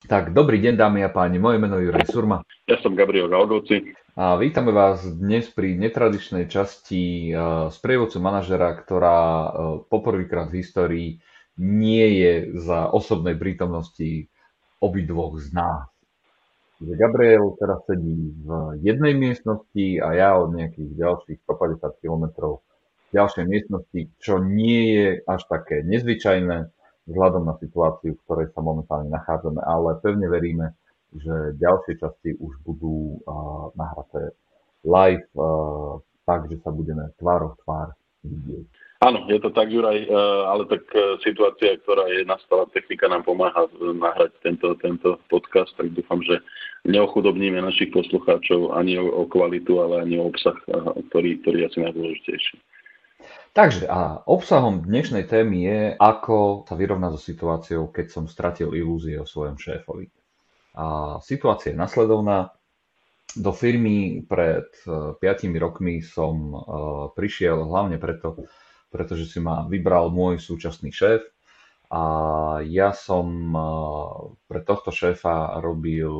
Tak, dobrý deň dámy a páni, moje meno je Juraj Surma. Ja som Gabriel Galgoci. A vítame vás dnes pri netradičnej časti uh, sprievodcu manažera, ktorá uh, poprvýkrát v histórii nie je za osobnej prítomnosti obidvoch z nás. Gabriel teraz sedí v jednej miestnosti a ja od nejakých ďalších 150 km v ďalšej miestnosti, čo nie je až také nezvyčajné vzhľadom na situáciu, v ktorej sa momentálne nachádzame, ale pevne veríme, že ďalšie časti už budú nahraté live, tak, že sa budeme tvár tvár vidieť. Áno, je to tak, Juraj, ale tak situácia, ktorá je nastala, technika nám pomáha nahrať tento, tento podcast, tak dúfam, že neochudobníme našich poslucháčov ani o, o kvalitu, ale ani o obsah, ktorý, ktorý je asi najdôležitejší. Takže a obsahom dnešnej témy je, ako sa vyrovnať so situáciou, keď som stratil ilúzie o svojom šéfovi. A situácia je nasledovná. Do firmy pred 5 e, rokmi som e, prišiel hlavne preto, pretože si ma vybral môj súčasný šéf a ja som e, pre tohto šéfa robil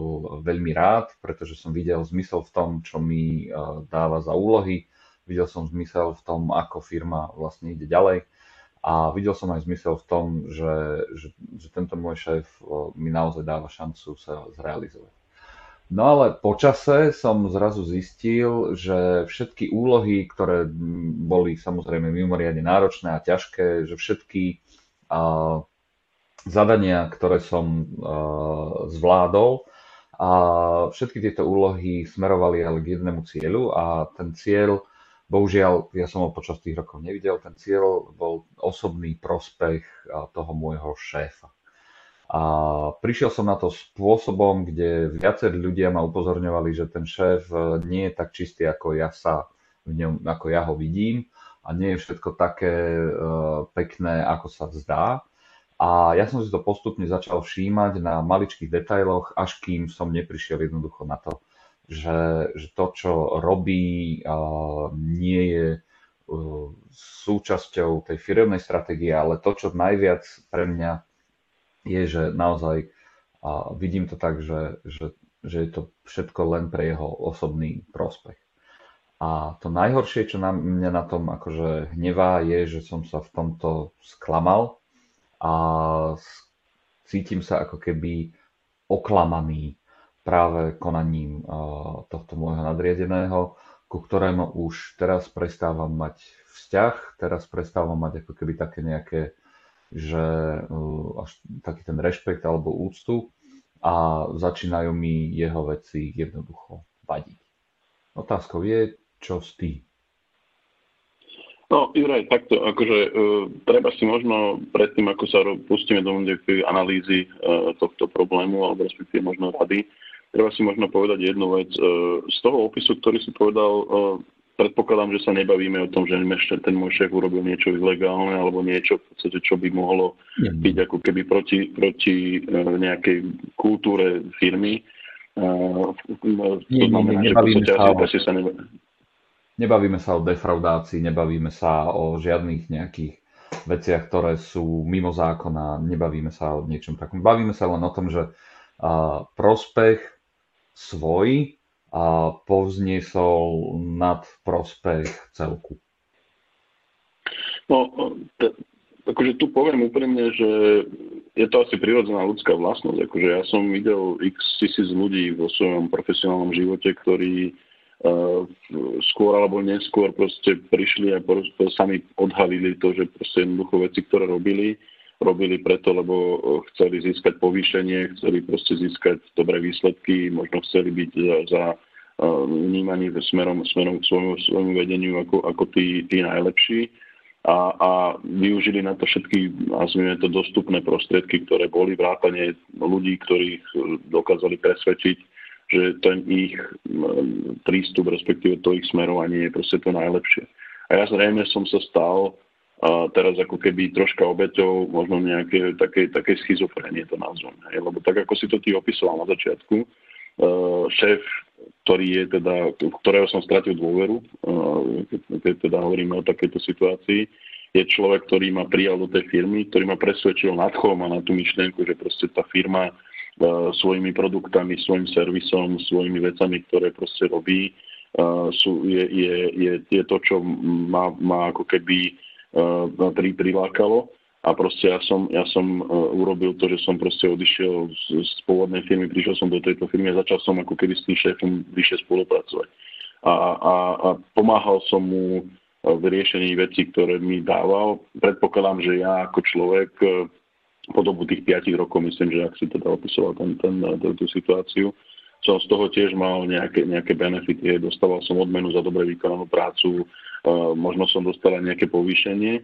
veľmi rád, pretože som videl zmysel v tom, čo mi dáva za úlohy videl som zmysel v tom, ako firma vlastne ide ďalej a videl som aj zmysel v tom, že, že, že tento môj šéf mi naozaj dáva šancu sa zrealizovať. No ale počase som zrazu zistil, že všetky úlohy, ktoré boli samozrejme mimoriadne náročné a ťažké, že všetky uh, zadania, ktoré som uh, zvládol, a všetky tieto úlohy smerovali ale k jednému cieľu a ten cieľ Bohužiaľ, ja som ho počas tých rokov nevidel. Ten cieľ bol osobný prospech toho môjho šéfa. A prišiel som na to spôsobom, kde viacerí ľudia ma upozorňovali, že ten šéf e, nie je tak čistý, ako ja sa v ňom, ako ja ho vidím a nie je všetko také uh, pekné, ako sa zdá. A ja som si to postupne začal všímať na maličkých detailoch, až kým som neprišiel jednoducho na to, že, že to, čo robí, nie je súčasťou tej firmnej stratégie, ale to, čo najviac pre mňa je, že naozaj vidím to tak, že, že, že je to všetko len pre jeho osobný prospech. A to najhoršie, čo na mňa na tom akože hnevá, je, že som sa v tomto sklamal a cítim sa ako keby oklamaný práve konaním tohto môjho nadriadeného, ku ktorému už teraz prestávam mať vzťah, teraz prestávam mať ako keby také nejaké, že až taký ten rešpekt alebo úctu a začínajú mi jeho veci jednoducho vadiť. Otázkou je, čo s tým? No, Juraj, takto, akože uh, treba si možno predtým, ako sa pustíme do analýzy uh, tohto problému, alebo respektíve možno rady, Treba si možno povedať jednu vec. E, z toho opisu, ktorý si povedal, e, predpokladám, že sa nebavíme o tom, že ten môj šéf urobil niečo ilegálne alebo niečo, v podstate, čo by mohlo byť ako keby proti, proti e, nejakej kultúre firmy. Nie, nie, nie, nebavíme, sa o, sa nebavíme sa o defraudácii, nebavíme sa o žiadnych nejakých veciach, ktoré sú mimo zákona, nebavíme sa o niečom takom. Bavíme sa len o tom, že prospech svoj a povzniesol nad prospech celku? No, t- akože tu poviem úprimne, že je to asi prirodzená ľudská vlastnosť. Akože ja som videl x tisíc ľudí vo svojom profesionálnom živote, ktorí uh, skôr alebo neskôr proste prišli a proste sami odhalili to, že proste jednoducho veci, ktoré robili, robili preto, lebo eh, chceli získať povýšenie, chceli proste získať dobré výsledky, možno chceli byť za, za eh, vnímaní smerom, smerom k svojmu, svojmu vedeniu ako, ako tí, tí najlepší a, a využili na to všetky, nazvime to, dostupné prostriedky, ktoré boli vrátane ľudí, ktorých eh, dokázali presvedčiť, že ten ich prístup, respektíve to ich smerovanie je proste to najlepšie. A ja zrejme som sa stal a teraz ako keby troška obeťou možno nejaké také, také schizofrenie to nazvem. Lebo tak ako si to ty opisoval na začiatku, uh, šéf, ktorý je teda, ktorého som stratil dôveru, uh, keď teda hovoríme o takejto situácii, je človek, ktorý ma prijal do tej firmy, ktorý ma presvedčil nadchom a na tú myšlienku, že proste tá firma svojimi produktami, svojim servisom, svojimi vecami, ktoré proste robí, sú, je, je, je, je to, čo ma, ma ako keby pri, prilákalo. A proste ja som, ja som urobil to, že som proste odišiel z, z pôvodnej firmy, prišiel som do tejto firmy a začal som ako keby s tým šéfom vyššie spolupracovať. A, a, a pomáhal som mu v riešení veci, ktoré mi dával. Predpokladám, že ja ako človek po dobu tých 5 rokov, myslím, že ak si teda opisoval ten, ten, tú situáciu, som z toho tiež mal nejaké, nejaké benefity, dostával som odmenu za dobre vykonanú prácu, uh, možno som dostal aj nejaké povýšenie.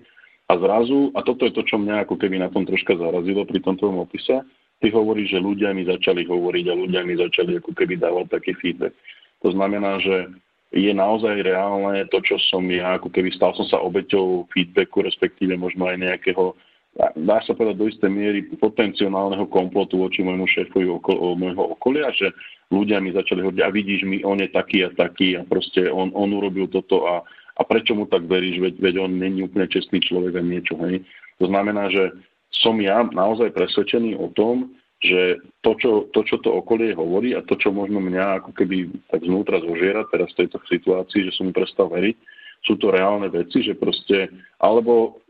A zrazu, a toto je to, čo mňa ako keby na tom troška zarazilo pri tom tvojom opise, ty hovoríš, že ľudia mi začali hovoriť a ľudia mi začali ako keby dávať taký feedback. To znamená, že je naozaj reálne to, čo som ja, ako keby stal som sa obeťou feedbacku, respektíve možno aj nejakého dá sa povedať do istej miery potenciálneho komplotu voči môjmu šéfovi okolo, môjho okolia, že ľudia mi začali hovoriť, a vidíš mi, on je taký a taký a proste on, on urobil toto a, a prečo mu tak veríš, veď, veď on není úplne čestný človek a niečo. Hej. To znamená, že som ja naozaj presvedčený o tom, že to čo, to, čo to okolie hovorí a to, čo možno mňa ako keby tak znútra zožiera teraz v tejto situácii, že som mu prestal veriť, sú to reálne veci, že proste, alebo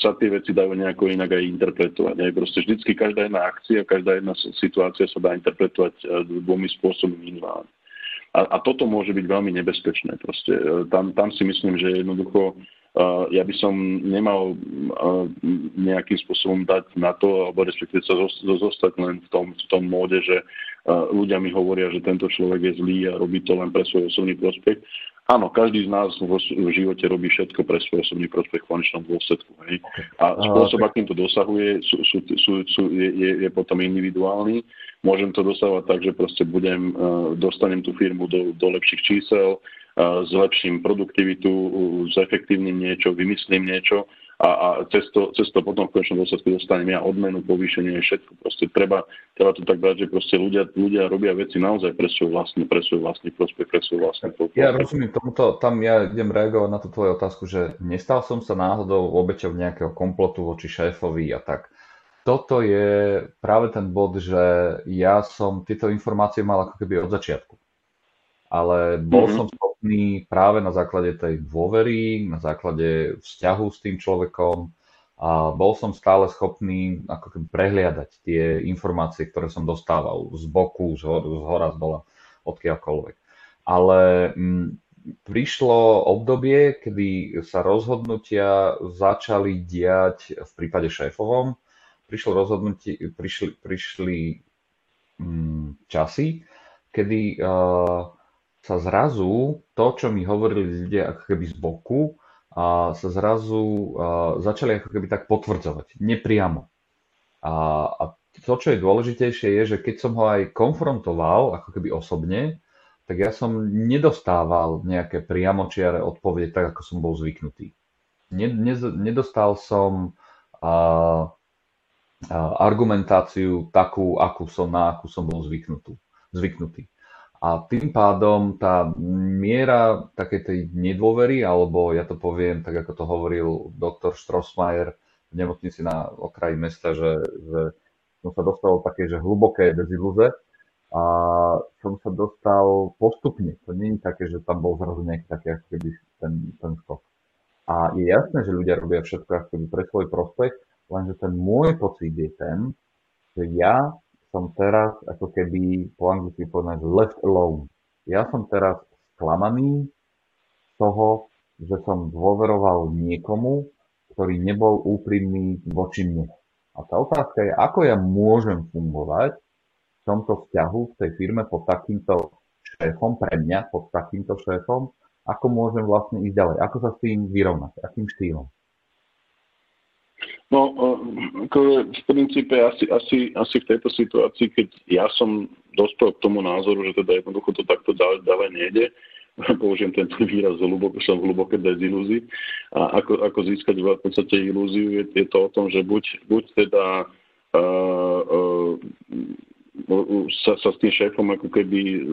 sa tie veci dajú nejako inak aj interpretovať. Aj proste vždycky každá jedna akcia, každá jedna situácia sa dá interpretovať e, dvomi spôsobmi minimálne. A, a toto môže byť veľmi nebezpečné. Proste. E, tam, tam si myslím, že jednoducho uh, ja by som nemal uh, nejakým spôsobom dať na to, alebo respektíve sa zostať len v tom, v tom móde, že uh, ľudia mi hovoria, že tento človek je zlý a robí to len pre svoj osobný prospekt, Áno, každý z nás v živote robí všetko pre svoj osobný prospech v konečnom dôsledku. Hej. A spôsob, akým to dosahuje, sú, sú, sú, sú, je, je, je potom individuálny. Môžem to dosávať tak, že proste budem, uh, dostanem tú firmu do, do lepších čísel, uh, zlepším produktivitu, zefektívnym niečo, vymyslím niečo a, a cez, to, cez to potom v konečnom dôsledku dostanem ja odmenu, povýšenie, všetko. Proste treba, treba to tak brať, že proste ľudia, ľudia robia veci naozaj pre svoj vlastný, pre svoj vlastný prospech, pre svoj vlastný prospech. Ja rozumiem tomuto, tam ja idem reagovať na tú tvoju otázku, že nestal som sa náhodou obeťou nejakého komplotu voči šéfovi a tak. Toto je práve ten bod, že ja som tieto informácie mal ako keby od začiatku. Ale bol mm-hmm. som schopný práve na základe tej dôvery, na základe vzťahu s tým človekom a bol som stále schopný ako keby prehliadať tie informácie, ktoré som dostával z boku, z, hor, z hora, z dola, odkiaľkoľvek. Ale m, mm, prišlo obdobie, kedy sa rozhodnutia začali diať v prípade šéfovom. Prišlo rozhodnutie, prišli, prišli m, mm, časy, kedy uh, sa zrazu to, čo mi hovorili ľudia ako keby z boku, a sa zrazu a, začali ako keby tak potvrdzovať, nepriamo. A, a to, čo je dôležitejšie, je, že keď som ho aj konfrontoval, ako keby osobne, tak ja som nedostával nejaké priamočiare odpovede tak, ako som bol zvyknutý. Ne, ne, nedostal som a, a, argumentáciu takú, akú som, na akú som bol zvyknutý. zvyknutý. A tým pádom tá miera takej tej nedôvery, alebo ja to poviem tak, ako to hovoril doktor Strossmayer v nemocnici na okraji mesta, že, že som sa dostal také, že hlboké deziluze a som sa dostal postupne. To nie je také, že tam bol zrazu nejaký taký ako keby ten, ten skok. A je jasné, že ľudia robia všetko ako keby pre svoj prospech, lenže ten môj pocit je ten, že ja som teraz ako keby po anglicky povedané left alone. Ja som teraz sklamaný z toho, že som dôveroval niekomu, ktorý nebol úprimný voči mne. A tá otázka je, ako ja môžem fungovať v tomto vzťahu v tej firme pod takýmto šéfom, pre mňa pod takýmto šéfom, ako môžem vlastne ísť ďalej, ako sa s tým vyrovnať, akým štýlom. No, ako v princípe asi, asi, asi v tejto situácii, keď ja som dospel k tomu názoru, že teda jednoducho to takto ďalej, ďalej nejde, použijem tento výraz, hluboko, som v hlubokej dezilúzii. A ako, ako získať v podstate ilúziu, je, je to o tom, že buď, buď teda uh, uh, sa, sa s tým šéfom ako keby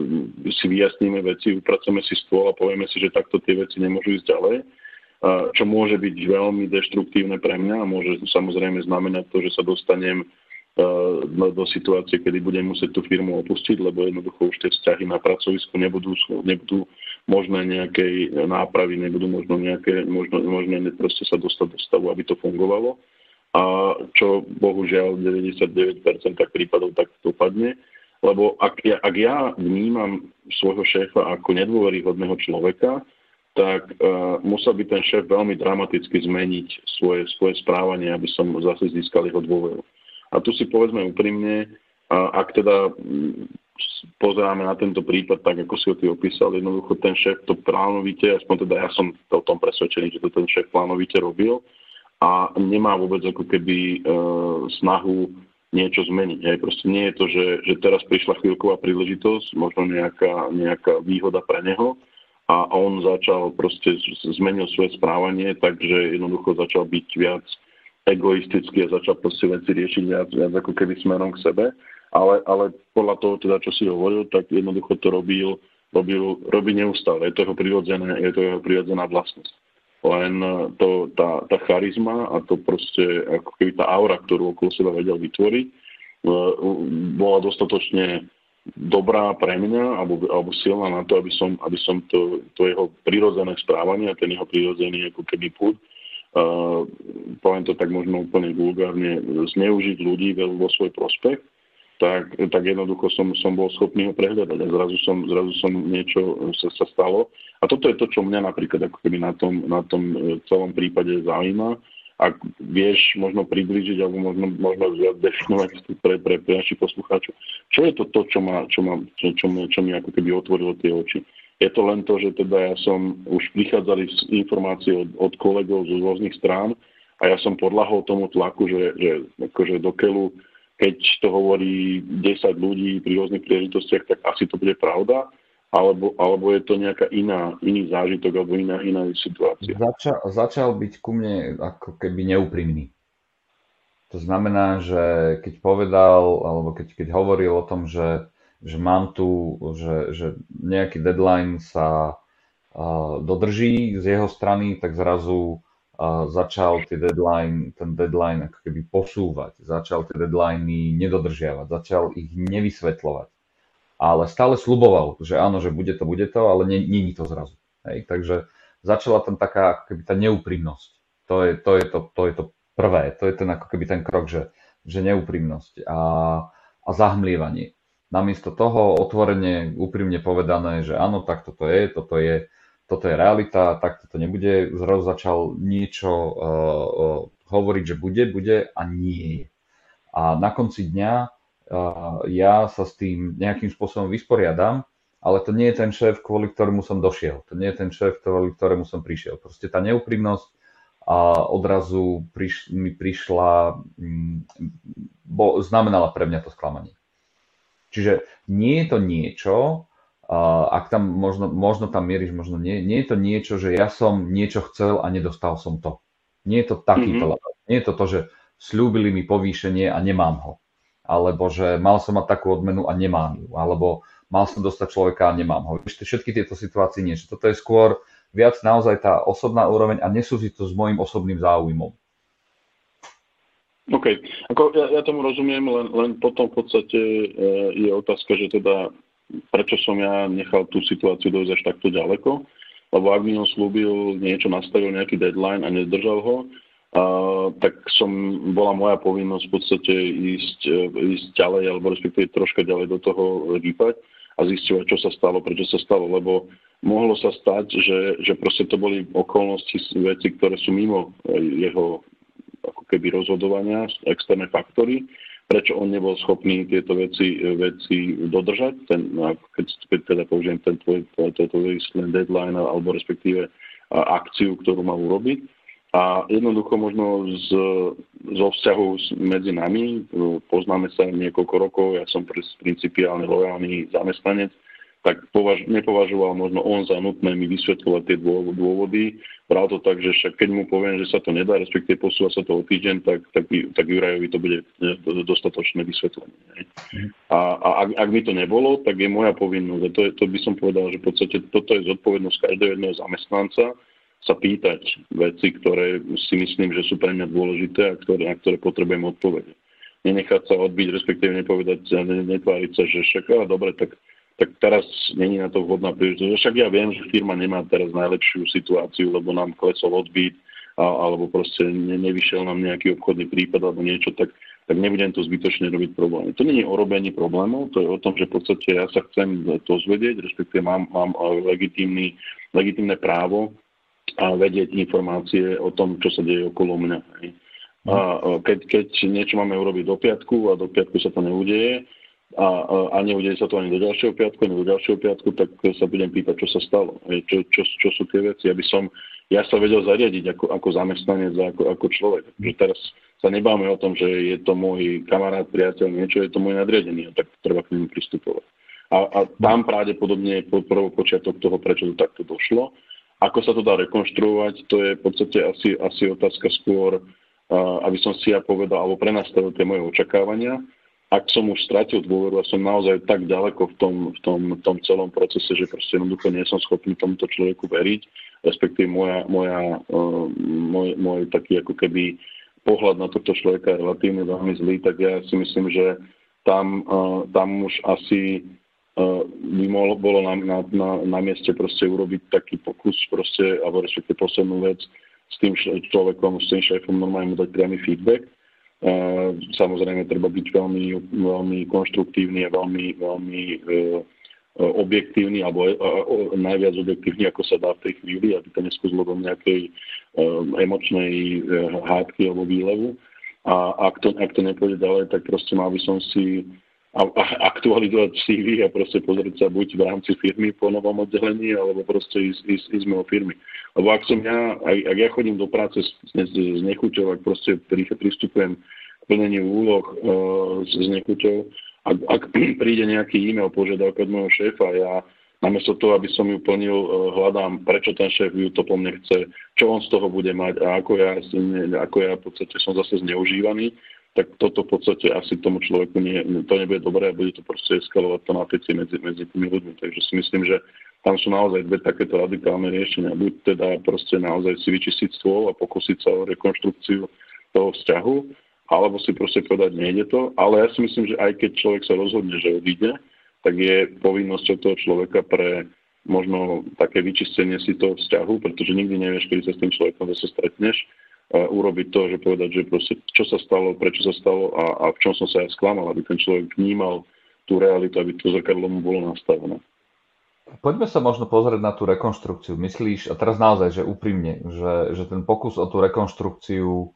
si vyjasníme veci, upracujeme si stôl a povieme si, že takto tie veci nemôžu ísť ďalej čo môže byť veľmi deštruktívne pre mňa a môže samozrejme znamenať to, že sa dostanem uh, do situácie, kedy budem musieť tú firmu opustiť, lebo jednoducho už tie vzťahy na pracovisku nebudú, nebudú možné nejakej nápravy, nebudú možno nejaké, možno, možné proste sa dostať do stavu, aby to fungovalo. A čo bohužiaľ 99% tak prípadov tak dopadne. Lebo ak ja, ak ja vnímam svojho šéfa ako nedôveryhodného človeka, tak uh, musel by ten šéf veľmi dramaticky zmeniť svoje, svoje správanie, aby som zase získal jeho dôveru. A tu si povedzme úprimne, uh, ak teda um, pozeráme na tento prípad, tak ako si ho ty opísal, jednoducho ten šéf to plánovite, aspoň teda ja som o tom presvedčený, že to ten šéf plánovite robil a nemá vôbec ako keby uh, snahu niečo zmeniť. Hej. Proste nie je to, že, že teraz prišla chvíľková príležitosť, možno nejaká, nejaká výhoda pre neho, a on začal proste, zmenil svoje správanie, takže jednoducho začal byť viac egoistický a začal proste veci riešiť viac, viac ako keby smerom k sebe. Ale, ale podľa toho, teda, čo si hovoril, tak jednoducho to robil, robil, robí neustále. Je to jeho prirodzené, je to jeho prirodzená vlastnosť. Len to, tá, tá charizma a to proste, ako keby tá aura, ktorú okolo seba vedel vytvoriť, bola dostatočne dobrá pre mňa alebo, alebo silná na to, aby som, aby som to, to jeho prirodzené správanie a ten jeho prirodzený ako keby púd, uh, poviem to tak možno úplne vulgárne, zneužiť ľudí vo svoj prospech, tak, tak jednoducho som, som bol schopný ho prehľadať a zrazu som, zrazu som niečo sa, sa stalo. A toto je to, čo mňa napríklad ako keby na tom, na tom e, celom prípade zaujíma, ak vieš možno približiť alebo možno, možno definovať pre, pre, pre našich poslucháčov. Čo je to to, čo, ma, čo, ma, čo, čo, mi, čo mi ako keby otvorilo tie oči? Je to len to, že teda ja som už prichádzali informácie od, od kolegov z rôznych strán a ja som podľahol tomu tlaku, že, že akože do keď to hovorí 10 ľudí pri rôznych príležitostiach, tak asi to bude pravda alebo, alebo je to nejaká iná, iný zážitok alebo iná, iná situácia? Začal, začal byť ku mne ako keby neúprimný. To znamená, že keď povedal, alebo keď, keď hovoril o tom, že, že mám tu, že, že nejaký deadline sa uh, dodrží z jeho strany, tak zrazu uh, začal tie deadline, ten deadline ako keby posúvať, začal tie deadliny nedodržiavať, začal ich nevysvetľovať ale stále sluboval, že áno, že bude to, bude to, ale není to zrazu. Hej, takže začala tam taká ako keby tá neúprimnosť. To je to, je to, to, je to prvé, to je ten ako keby ten krok, že, že neúprimnosť a, a zahmlievanie. Namiesto toho otvorene, úprimne povedané, že áno, tak toto je, toto je, toto je realita, tak toto nebude, zrazu začal niečo uh, uh, hovoriť, že bude, bude a nie je. A na konci dňa ja sa s tým nejakým spôsobom vysporiadam, ale to nie je ten šéf, kvôli ktorému som došiel. To nie je ten šéf, kvôli ktorému som prišiel. Proste tá neúprimnosť a odrazu priš, mi prišla, mm, bo znamenala pre mňa to sklamanie. Čiže nie je to niečo, ak tam možno, možno tam mieríš, možno nie, nie je to niečo, že ja som niečo chcel a nedostal som to. Nie je to takýto mm-hmm. Nie je to to, že slúbili mi povýšenie a nemám ho alebo že mal som mať takú odmenu a nemám ju, alebo mal som dostať človeka a nemám ho. Všetky tieto situácie nie. Toto je skôr viac naozaj tá osobná úroveň a nesúzi to s môjim osobným záujmom. OK. Ako ja, ja tomu rozumiem, len, len potom v podstate e, je otázka, že teda prečo som ja nechal tú situáciu dojsť až takto ďaleko, lebo ak mi ho slúbil niečo, nastavil nejaký deadline a nedržal ho, Tak som, bola moja povinnosť v podstate ísť, uh, ísť ďalej, alebo respektíve troška ďalej do toho rýpať a zisťovať, čo sa stalo, prečo sa stalo, lebo mohlo sa stať, že, že proste to boli okolnosti, veci, ktoré sú mimo uh, jeho ako keby rozhodovania, externé faktory, prečo on nebol schopný tieto veci, veci dodržať, ten, keď, keď teda použijem ten tvoj, tvoj deadline alebo respektíve akciu, ktorú mal urobiť a jednoducho možno z, zo vzťahu medzi nami, poznáme sa niekoľko rokov, ja som principiálne lojálny zamestnanec, tak považ, nepovažoval možno on za nutné mi vysvetľovať tie dôvody. Práve to tak, že však keď mu poviem, že sa to nedá, respektíve posúva sa to o týždeň, tak, tak, tak Jurajovi to bude dostatočné vysvetlenie. Mhm. A, a ak, ak by to nebolo, tak je moja povinnosť. A to, je, to by som povedal, že v podstate toto je zodpovednosť každého jedného zamestnanca, sa pýtať veci, ktoré si myslím, že sú pre mňa dôležité a ktoré, na ktoré potrebujem odpovede. nenechať sa odbiť, respektíve nepovedať, netváriť sa, že však, ale dobre, tak, tak teraz není na to vhodná príležitosť. Však ja viem, že firma nemá teraz najlepšiu situáciu, lebo nám klesol odbyt, alebo proste ne, nevyšiel nám nejaký obchodný prípad alebo niečo, tak, tak nebudem to zbytočne robiť problémy. To nie je o robení problémov, to je o tom, že v podstate ja sa chcem to zvedieť, respektíve mám, mám legitímne právo a vedieť informácie o tom, čo sa deje okolo mňa. A keď, keď niečo máme urobiť do piatku a do piatku sa to neudeje, a, a neudeje sa to ani do ďalšieho piatku, ani do ďalšieho piatku, tak sa budem pýtať, čo sa stalo, čo, čo, čo sú tie veci, aby som ja sa vedel zariadiť ako, ako zamestnanec a ako, ako človek. Že teraz sa nebáme o tom, že je to môj kamarát, priateľ, niečo, je to môj nadriadený a tak treba k nemu pristupovať. A, a tam pravdepodobne je prvopočiatok toho, prečo to takto došlo. Ako sa to dá rekonštruovať, to je v podstate asi, asi otázka skôr, aby som si ja povedal, alebo prenastavil tie moje očakávania. Ak som už stratil dôveru a som naozaj tak ďaleko v tom, v tom, v tom celom procese, že proste jednoducho nie som schopný tomuto človeku veriť, respektíve moja, moja, uh, môj, môj taký ako keby pohľad na tohto človeka je relatívne veľmi zlý, tak ja si myslím, že tam, uh, tam už asi by mohlo, bolo na, na, na, na mieste proste urobiť taký pokus proste, alebo respektíve poslednú vec s tým človekom, s tým šéfom normálne mu dať priamy feedback Samozrejme, treba byť veľmi, veľmi konštruktívny a veľmi, veľmi e, e, objektívny, alebo e, najviac objektívny, ako sa dá v tej chvíli, aby to neskúzlo do nejakej emočnej hádky alebo výlevu. A ak to, ak to nepôjde ďalej, tak proste mal by som si aktualizovať CV a proste pozrieť sa buď v rámci firmy po novom oddelení, alebo proste ísť, ísť, ísť mimo firmy. Lebo ak som ja, ak, ak ja chodím do práce s, s, s nechuťou, ak proste pristupujem k plneniu úloh uh, s, nechuťou, ak, ak príde nejaký e-mail požiadavka od môjho šéfa, ja namiesto toho, aby som ju plnil, uh, hľadám, prečo ten šéf ju to po mne chce, čo on z toho bude mať a ako ja, ako ja v podstate som zase zneužívaný, tak toto v podstate asi tomu človeku nie, to nebude dobré a bude to proste eskalovať to napätie medzi, medzi tými ľuďmi. Takže si myslím, že tam sú naozaj dve takéto radikálne riešenia. Buď teda proste naozaj si vyčistiť stôl a pokúsiť sa o rekonštrukciu toho vzťahu, alebo si proste povedať, nejde to. Ale ja si myslím, že aj keď človek sa rozhodne, že odíde, tak je povinnosťou toho človeka pre možno také vyčistenie si toho vzťahu, pretože nikdy nevieš, kedy sa s tým človekom zase stretneš, urobiť to, že povedať, že proste, čo sa stalo, prečo sa stalo a, a v čom som sa aj sklamal, aby ten človek vnímal tú realitu, aby to zrkadlo mu bolo nastavené. Poďme sa možno pozrieť na tú rekonštrukciu. Myslíš, a teraz naozaj, že úprimne, že, že ten pokus o tú rekonštrukciu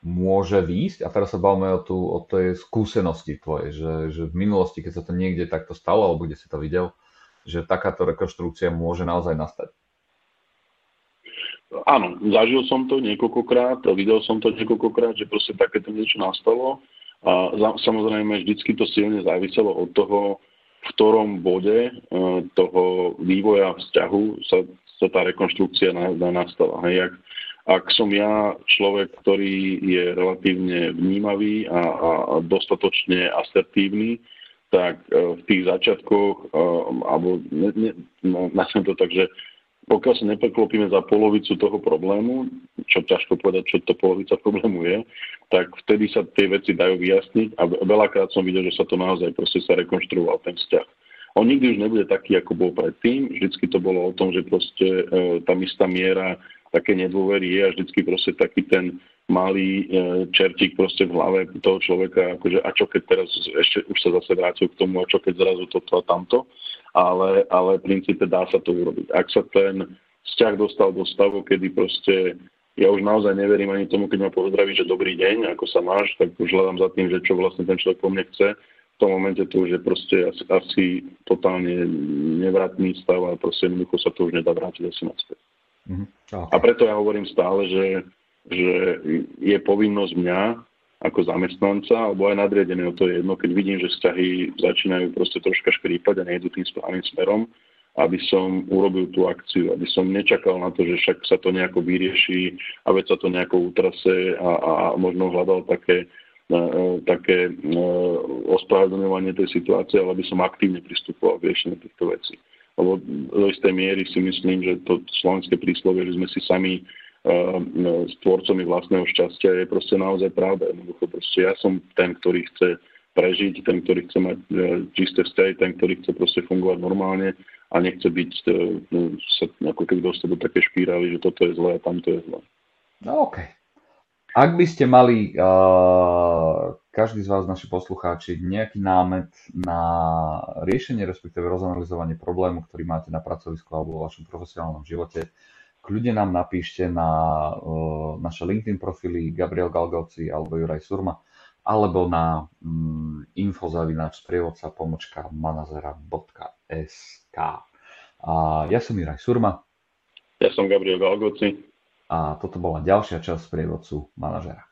môže výjsť? A teraz sa bavíme o, tú, o tej skúsenosti tvojej, že, že v minulosti, keď sa to niekde takto stalo, alebo kde si to videl, že takáto rekonštrukcia môže naozaj nastať. Áno, zažil som to niekoľkokrát, videl som to niekoľkokrát, že proste takéto niečo nastalo. A samozrejme, vždycky to silne záviselo od toho, v ktorom bode e, toho vývoja vzťahu sa, sa tá rekonštrukcia nastala. Hej, ak, ak som ja človek, ktorý je relatívne vnímavý a, a dostatočne asertívny, tak e, v tých začiatkoch, e, alebo ne, ne, no, to tak, že pokiaľ sa nepreklopíme za polovicu toho problému, čo ťažko povedať, čo to polovica problému je, tak vtedy sa tie veci dajú vyjasniť a veľakrát som videl, že sa to naozaj proste sa rekonštruoval ten vzťah. On nikdy už nebude taký, ako bol predtým. Vždycky to bolo o tom, že proste e, tá istá miera také nedôvery je a vždycky proste taký ten malý e, čertík proste v hlave toho človeka, akože a čo keď teraz ešte už sa zase vrátil k tomu, a čo keď zrazu toto a tamto ale, ale v princípe dá sa to urobiť. Ak sa ten vzťah dostal do stavu, kedy proste ja už naozaj neverím ani tomu, keď ma pozdraví, že dobrý deň, ako sa máš, tak už hľadám za tým, že čo vlastne ten človek po mne chce. V tom momente to už je proste asi, asi totálne nevratný stav a proste jednoducho sa to už nedá vrátiť asi naspäť. Mm-hmm. A preto ja hovorím stále, že, že je povinnosť mňa ako zamestnanca, alebo aj nadriadený, to je jedno, keď vidím, že vzťahy začínajú proste troška škrípať a nejdu tým správnym smerom, aby som urobil tú akciu, aby som nečakal na to, že však sa to nejako vyrieši a veď sa to nejako utrase a, a možno hľadal také, uh, také uh, ospravedlňovanie tej situácie, ale aby som aktívne pristupoval k riešeniu týchto vecí. Lebo do istej miery si myslím, že to slovenské príslovie, že sme si sami s tvorcami vlastného šťastia je proste naozaj pravda. Jednoducho proste ja som ten, ktorý chce prežiť, ten, ktorý chce mať čisté vzťahy, ten, ktorý chce proste fungovať normálne a nechce byť sa ako keby dostať do také špíraly, že toto je zlé a tamto je zlé. No OK. Ak by ste mali, uh, každý z vás, naši poslucháči, nejaký námet na riešenie, respektíve rozanalizovanie problému, ktorý máte na pracovisku alebo vo vašom profesionálnom živote, kľudne nám napíšte na uh, naše LinkedIn profily Gabriel Galgovci alebo Juraj Surma alebo na um, infozavinač sprievodca pomočka manazera.sk. A ja som Juraj Surma. Ja som Gabriel Galgoci a toto bola ďalšia časť prievodcu manažera.